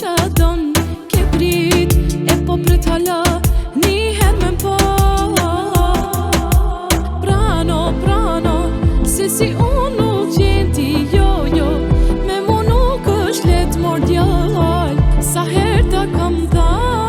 që don ke prit e po prit hala ni her me po prano prano se si un nuk qen ti jo, jo me mu nuk është let mordjall sa her të kam thall